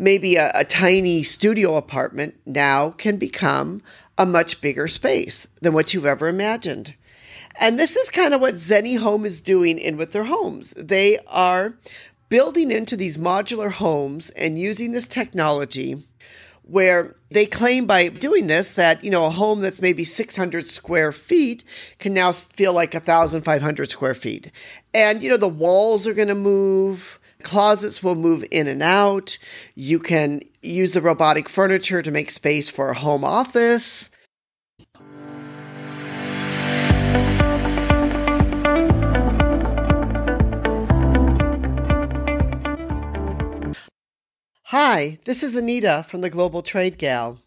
maybe a, a tiny studio apartment now can become a much bigger space than what you've ever imagined. And this is kind of what Zenni Home is doing in with their homes. They are building into these modular homes and using this technology where they claim by doing this that you know a home that's maybe 600 square feet can now feel like 1500 square feet and you know the walls are going to move closets will move in and out you can use the robotic furniture to make space for a home office Hi, this is Anita from the Global Trade Gal.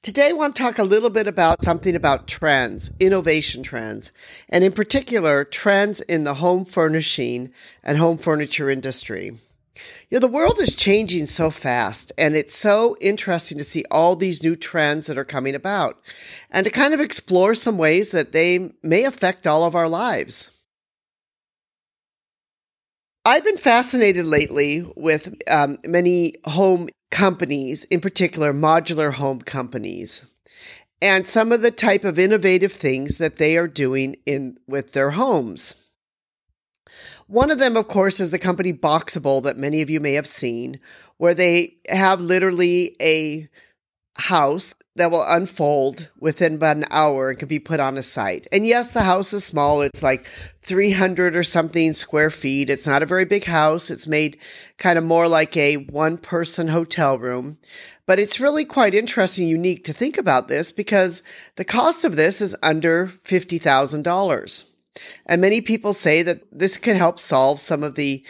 Today I want to talk a little bit about something about trends, innovation trends, and in particular, trends in the home furnishing and home furniture industry. You know, the world is changing so fast, and it's so interesting to see all these new trends that are coming about and to kind of explore some ways that they may affect all of our lives. I've been fascinated lately with um, many home companies, in particular modular home companies, and some of the type of innovative things that they are doing in with their homes. One of them, of course, is the company Boxable that many of you may have seen, where they have literally a house that will unfold within about an hour and can be put on a site. And yes, the house is small. It's like 300 or something square feet. It's not a very big house. It's made kind of more like a one person hotel room. But it's really quite interesting, unique to think about this because the cost of this is under $50,000. And many people say that this can help solve some of the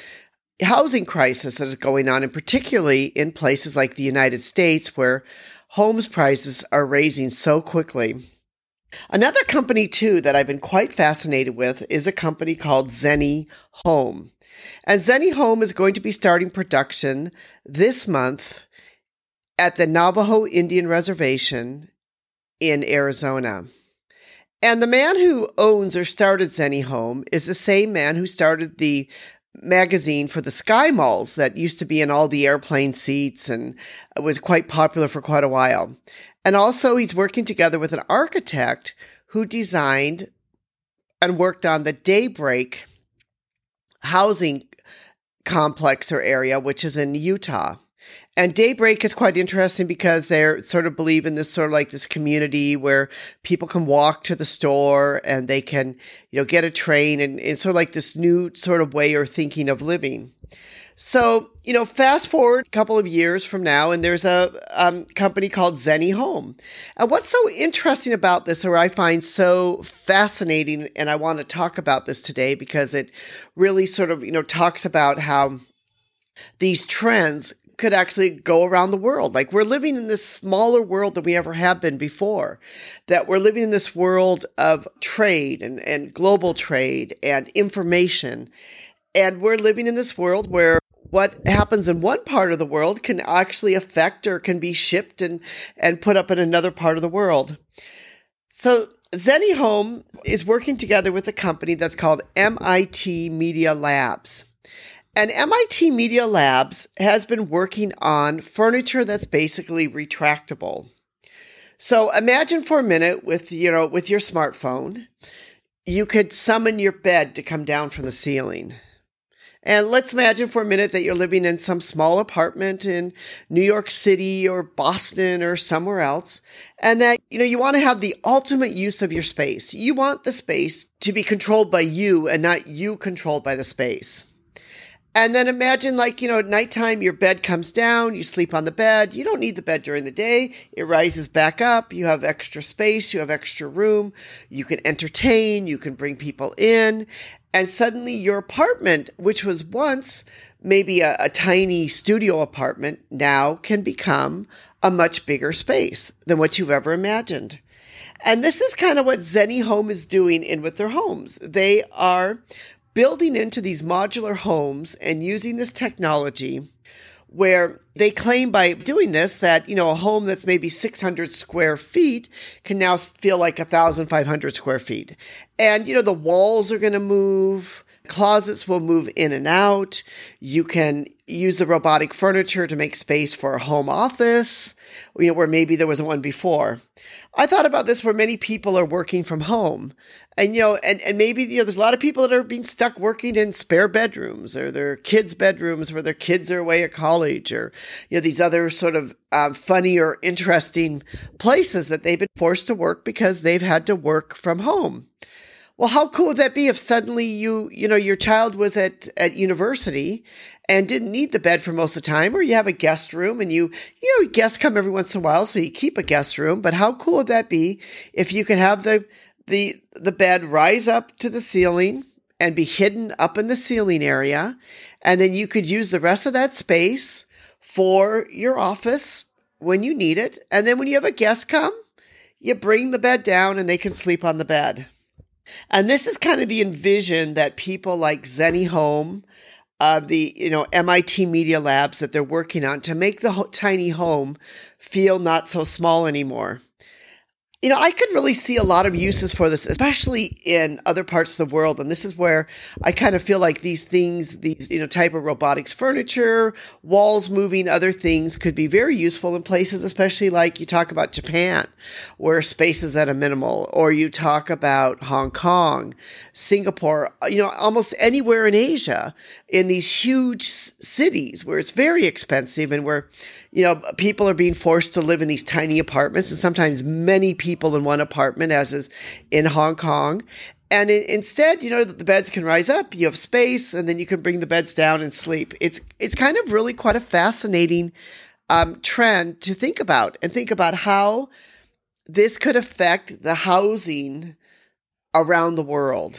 housing crisis that is going on, and particularly in places like the United States where homes prices are raising so quickly. Another company, too, that I've been quite fascinated with is a company called Zenni Home. And Zenni Home is going to be starting production this month at the Navajo Indian Reservation in Arizona. And the man who owns or started Zenni Home is the same man who started the magazine for the Sky Malls that used to be in all the airplane seats and was quite popular for quite a while. And also, he's working together with an architect who designed and worked on the Daybreak housing complex or area, which is in Utah. And Daybreak is quite interesting because they're sort of believe in this sort of like this community where people can walk to the store and they can, you know, get a train and it's sort of like this new sort of way or thinking of living. So, you know, fast forward a couple of years from now, and there's a um, company called Zenni Home. And what's so interesting about this, or I find so fascinating, and I want to talk about this today because it really sort of, you know, talks about how these trends could actually go around the world. Like we're living in this smaller world than we ever have been before. That we're living in this world of trade and, and global trade and information. And we're living in this world where what happens in one part of the world can actually affect or can be shipped and, and put up in another part of the world. So Zenni Home is working together with a company that's called MIT Media Labs. And MIT Media Labs has been working on furniture that's basically retractable. So imagine for a minute with, you know, with your smartphone, you could summon your bed to come down from the ceiling. And let's imagine for a minute that you're living in some small apartment in New York City or Boston or somewhere else. And that, you know, you want to have the ultimate use of your space. You want the space to be controlled by you and not you controlled by the space. And then imagine, like, you know, at nighttime, your bed comes down, you sleep on the bed. You don't need the bed during the day. It rises back up. You have extra space, you have extra room. You can entertain, you can bring people in. And suddenly, your apartment, which was once maybe a, a tiny studio apartment, now can become a much bigger space than what you've ever imagined. And this is kind of what Zenni Home is doing in with their homes. They are building into these modular homes and using this technology where they claim by doing this that you know a home that's maybe 600 square feet can now feel like 1500 square feet and you know the walls are going to move Closets will move in and out. You can use the robotic furniture to make space for a home office, you know, where maybe there wasn't one before. I thought about this where many people are working from home. And you know, and, and maybe you know, there's a lot of people that are being stuck working in spare bedrooms or their kids' bedrooms where their kids are away at college or you know, these other sort of um, funny or interesting places that they've been forced to work because they've had to work from home. Well, how cool would that be if suddenly you, you know, your child was at, at university and didn't need the bed for most of the time, or you have a guest room and you, you know, guests come every once in a while, so you keep a guest room. But how cool would that be if you could have the, the, the bed rise up to the ceiling and be hidden up in the ceiling area. And then you could use the rest of that space for your office when you need it. And then when you have a guest come, you bring the bed down and they can sleep on the bed. And this is kind of the envision that people like Zenni Home, uh, the you know MIT Media Labs that they're working on to make the ho- tiny home feel not so small anymore. You know, I could really see a lot of uses for this, especially in other parts of the world. And this is where I kind of feel like these things, these, you know, type of robotics furniture, walls moving, other things could be very useful in places, especially like you talk about Japan, where space is at a minimal, or you talk about Hong Kong, Singapore, uh, you know, almost anywhere in Asia, in these huge cities where it's very expensive and where, you know, people are being forced to live in these tiny apartments and sometimes many people in one apartment, as is in Hong Kong. And instead, you know, the beds can rise up, you have space, and then you can bring the beds down and sleep. It's, it's kind of really quite a fascinating um, trend to think about and think about how this could affect the housing around the world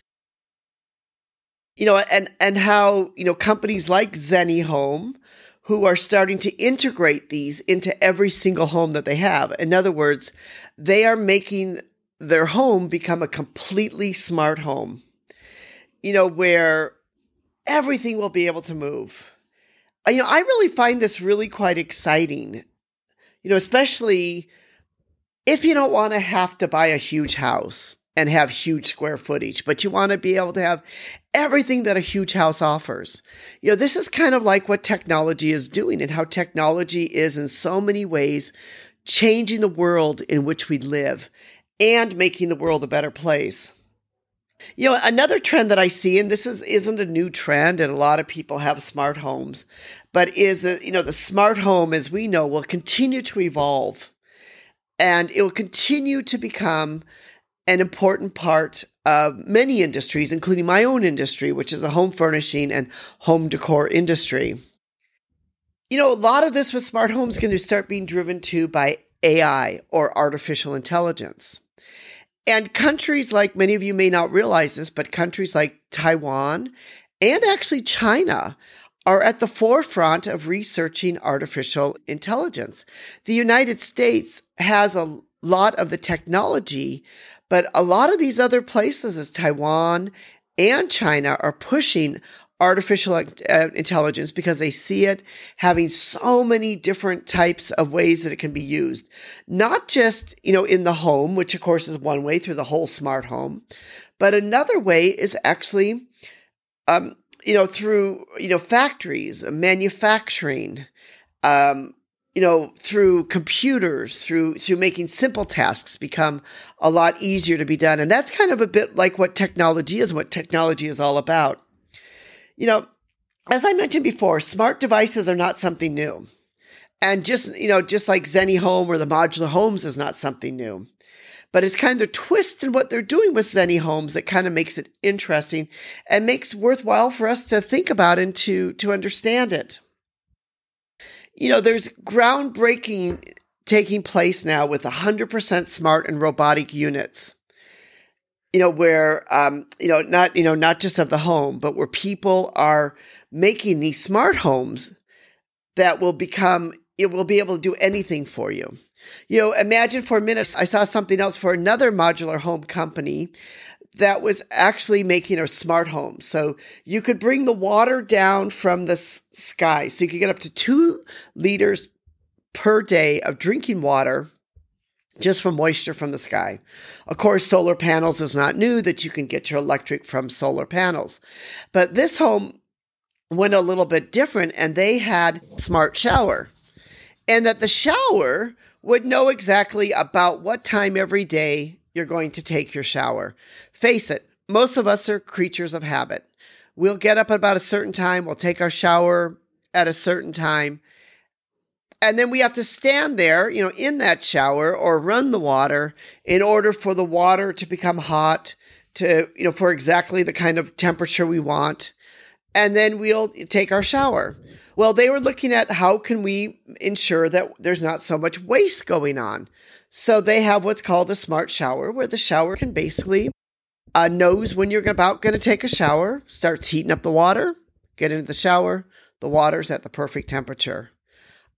you know and and how you know companies like Zenni Home who are starting to integrate these into every single home that they have. In other words, they are making their home become a completely smart home, you know, where everything will be able to move. You know, I really find this really quite exciting, you know, especially if you don't want to have to buy a huge house and have huge square footage, but you want to be able to have everything that a huge house offers. You know, this is kind of like what technology is doing and how technology is in so many ways changing the world in which we live and making the world a better place. You know, another trend that I see, and this is isn't a new trend, and a lot of people have smart homes, but is that you know the smart home, as we know, will continue to evolve, and it will continue to become an important part of many industries, including my own industry, which is the home furnishing and home decor industry. You know, a lot of this with smart homes is going to start being driven to by AI or artificial intelligence. And countries like many of you may not realize this, but countries like Taiwan and actually China are at the forefront of researching artificial intelligence. The United States has a lot of the technology, but a lot of these other places, as Taiwan and China, are pushing artificial uh, intelligence because they see it having so many different types of ways that it can be used. Not just, you know, in the home, which of course is one way through the whole smart home, but another way is actually, um, you know, through, you know, factories, manufacturing, um, you know, through computers, through through making simple tasks become a lot easier to be done. And that's kind of a bit like what technology is, what technology is all about. You know, as I mentioned before, smart devices are not something new. And just, you know, just like Zenni Home or the modular homes is not something new. But it's kind of the twist in what they're doing with Zenni Homes that kind of makes it interesting and makes worthwhile for us to think about and to, to understand it you know, there's groundbreaking taking place now with 100% smart and robotic units. You know, where, um, you know, not, you know, not just of the home, but where people are making these smart homes that will become, it will be able to do anything for you. You know, imagine for a minute, I saw something else for another modular home company that was actually making a smart home. So you could bring the water down from the sky. So you could get up to two liters per day of drinking water just from moisture from the sky. Of course, solar panels is not new that you can get your electric from solar panels. But this home went a little bit different and they had smart shower. And that the shower would know exactly about what time every day you're going to take your shower. Face it, most of us are creatures of habit. We'll get up at about a certain time, we'll take our shower at a certain time, and then we have to stand there, you know, in that shower or run the water in order for the water to become hot to, you know, for exactly the kind of temperature we want. And then we'll take our shower. Well, they were looking at how can we ensure that there's not so much waste going on. So they have what's called a smart shower where the shower can basically uh, knows when you're about going to take a shower, starts heating up the water, get into the shower, the water's at the perfect temperature.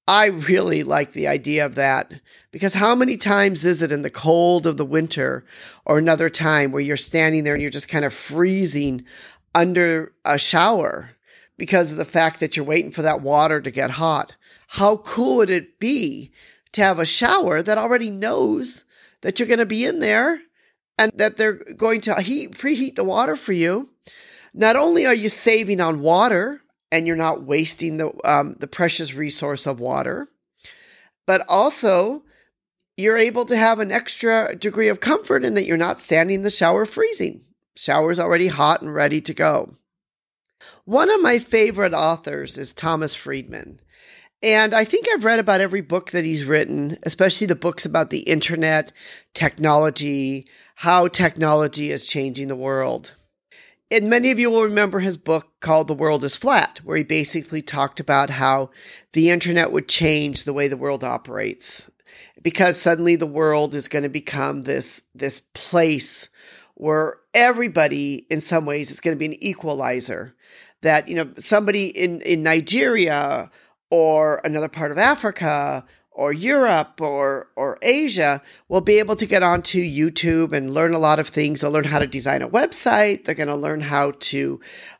I really like the idea of that because how many times is it in the cold of the winter or another time where you're standing there and you're just kind of freezing under a shower because of the fact that you're waiting for that water to get hot? How cool would it be to have a shower that already knows that you're going to be in there and that they're going to heat preheat the water for you? Not only are you saving on water and you're not wasting the um, the precious resource of water. But also, you're able to have an extra degree of comfort in that you're not standing in the shower freezing. Shower's already hot and ready to go. One of my favorite authors is Thomas Friedman. And I think I've read about every book that he's written, especially the books about the internet, technology, how technology is changing the world. And many of you will remember his book called The World is Flat, where he basically talked about how the internet would change the way the world operates. Because suddenly the world is going to become this, this place where everybody, in some ways, is going to be an equalizer. That, you know, somebody in, in Nigeria or another part of Africa or Europe or or Asia will be able to get onto YouTube and learn a lot of things. They'll learn how to design a website. They're going to learn how to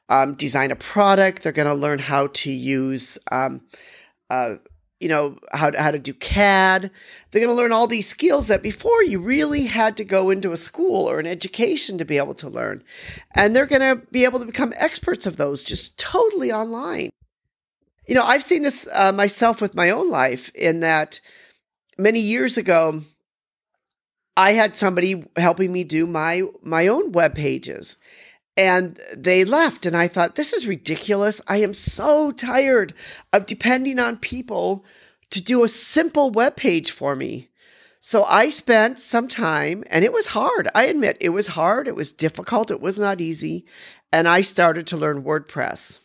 um, design a product. They're going to learn how to use, um, uh, you know, how to, how to do CAD. They're going to learn all these skills that before you really had to go into a school or an education to be able to learn, and they're going to be able to become experts of those just totally online. You know, I've seen this uh, myself with my own life in that many years ago, I had somebody helping me do my my own web pages. And they left, and I thought, this is ridiculous. I am so tired of depending on people to do a simple web page for me. So I spent some time, and it was hard. I admit it was hard. It was difficult. It was not easy. And I started to learn WordPress.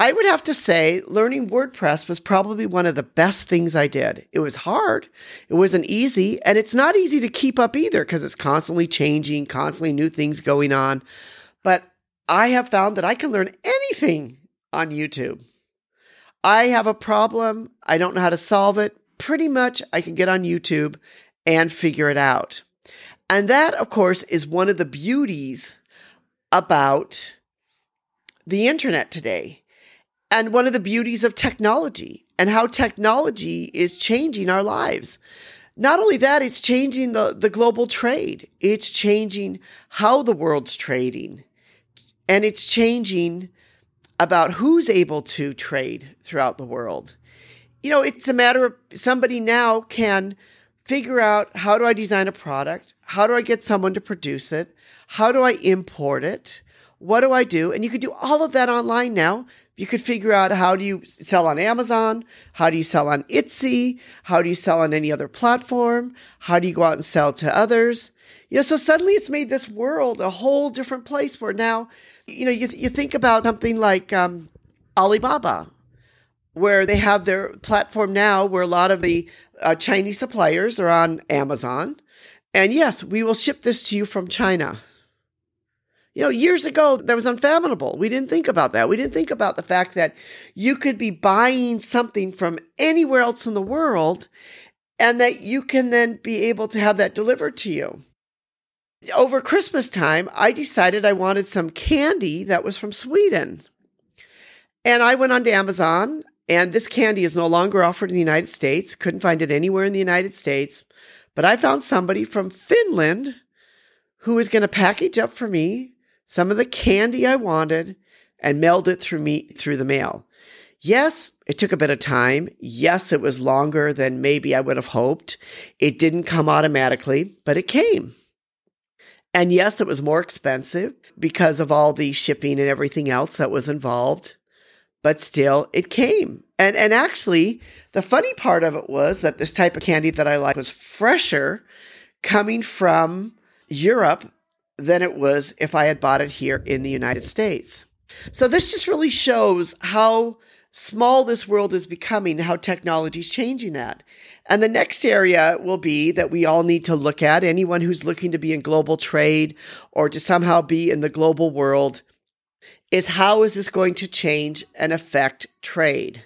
I would have to say learning WordPress was probably one of the best things I did. It was hard, it wasn't easy, and it's not easy to keep up either because it's constantly changing, constantly new things going on. But I have found that I can learn anything on YouTube. I have a problem, I don't know how to solve it. Pretty much, I can get on YouTube and figure it out. And that, of course, is one of the beauties about the internet today and one of the beauties of technology and how technology is changing our lives. Not only that, it's changing the, the global trade. It's changing how the world's trading. And it's changing about who's able to trade throughout the world. You know, it's a matter of somebody now can figure out how do I design a product? How do I get someone to produce it? How do I import it? What do I do? And you can do all of that online now you could figure out how do you sell on Amazon? How do you sell on Etsy? How do you sell on any other platform? How do you go out and sell to others? You know, so suddenly it's made this world a whole different place where now, you know, you, you think about something like um, Alibaba, where they have their platform now where a lot of the uh, Chinese suppliers are on Amazon. And yes, we will ship this to you from China. You know, years ago, that was unfathomable. We didn't think about that. We didn't think about the fact that you could be buying something from anywhere else in the world and that you can then be able to have that delivered to you. Over Christmas time, I decided I wanted some candy that was from Sweden. And I went onto Amazon, and this candy is no longer offered in the United States. Couldn't find it anywhere in the United States. But I found somebody from Finland who was going to package up for me some of the candy I wanted and mailed it through me through the mail. Yes, it took a bit of time. Yes, it was longer than maybe I would have hoped. It didn't come automatically, but it came. And yes, it was more expensive because of all the shipping and everything else that was involved. But still, it came. And and actually, the funny part of it was that this type of candy that I like was fresher coming from Europe than it was if I had bought it here in the United States. So this just really shows how small this world is becoming, how technology is changing that. And the next area will be that we all need to look at anyone who's looking to be in global trade or to somehow be in the global world is how is this going to change and affect trade?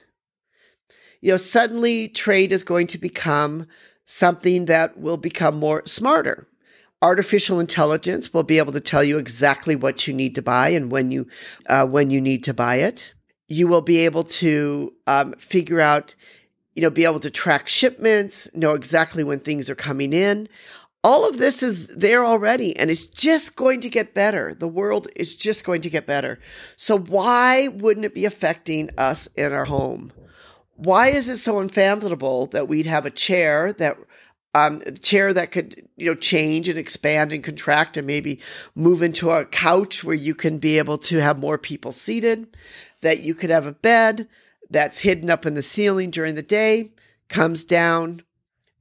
You know, suddenly trade is going to become something that will become more smarter. Artificial intelligence will be able to tell you exactly what you need to buy and when you uh, when you need to buy it. You will be able to um, figure out, you know, be able to track shipments, know exactly when things are coming in. All of this is there already, and it's just going to get better. The world is just going to get better. So why wouldn't it be affecting us in our home? Why is it so unfathomable that we'd have a chair that um, chair that could you know change and expand and contract and maybe move into a couch where you can be able to have more people seated that you could have a bed that's hidden up in the ceiling during the day comes down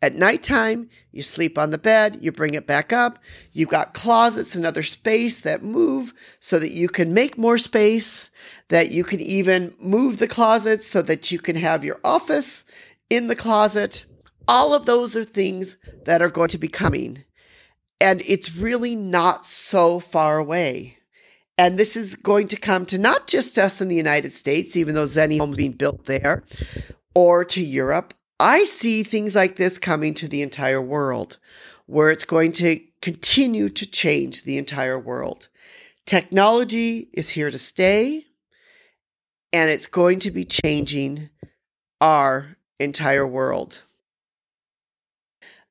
at nighttime you sleep on the bed you bring it back up. You've got closets and other space that move so that you can make more space that you can even move the closets so that you can have your office in the closet all of those are things that are going to be coming. And it's really not so far away. And this is going to come to not just us in the United States, even though Zenni homes being built there, or to Europe. I see things like this coming to the entire world, where it's going to continue to change the entire world. Technology is here to stay, and it's going to be changing our entire world.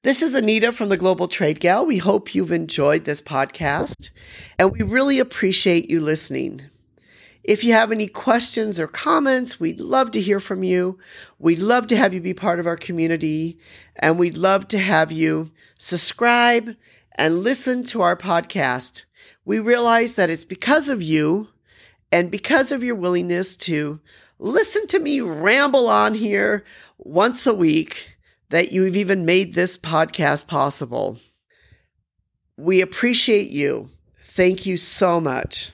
This is Anita from the Global Trade Gal. We hope you've enjoyed this podcast and we really appreciate you listening. If you have any questions or comments, we'd love to hear from you. We'd love to have you be part of our community and we'd love to have you subscribe and listen to our podcast. We realize that it's because of you and because of your willingness to listen to me ramble on here once a week that you've even made this podcast possible. We appreciate you. Thank you so much.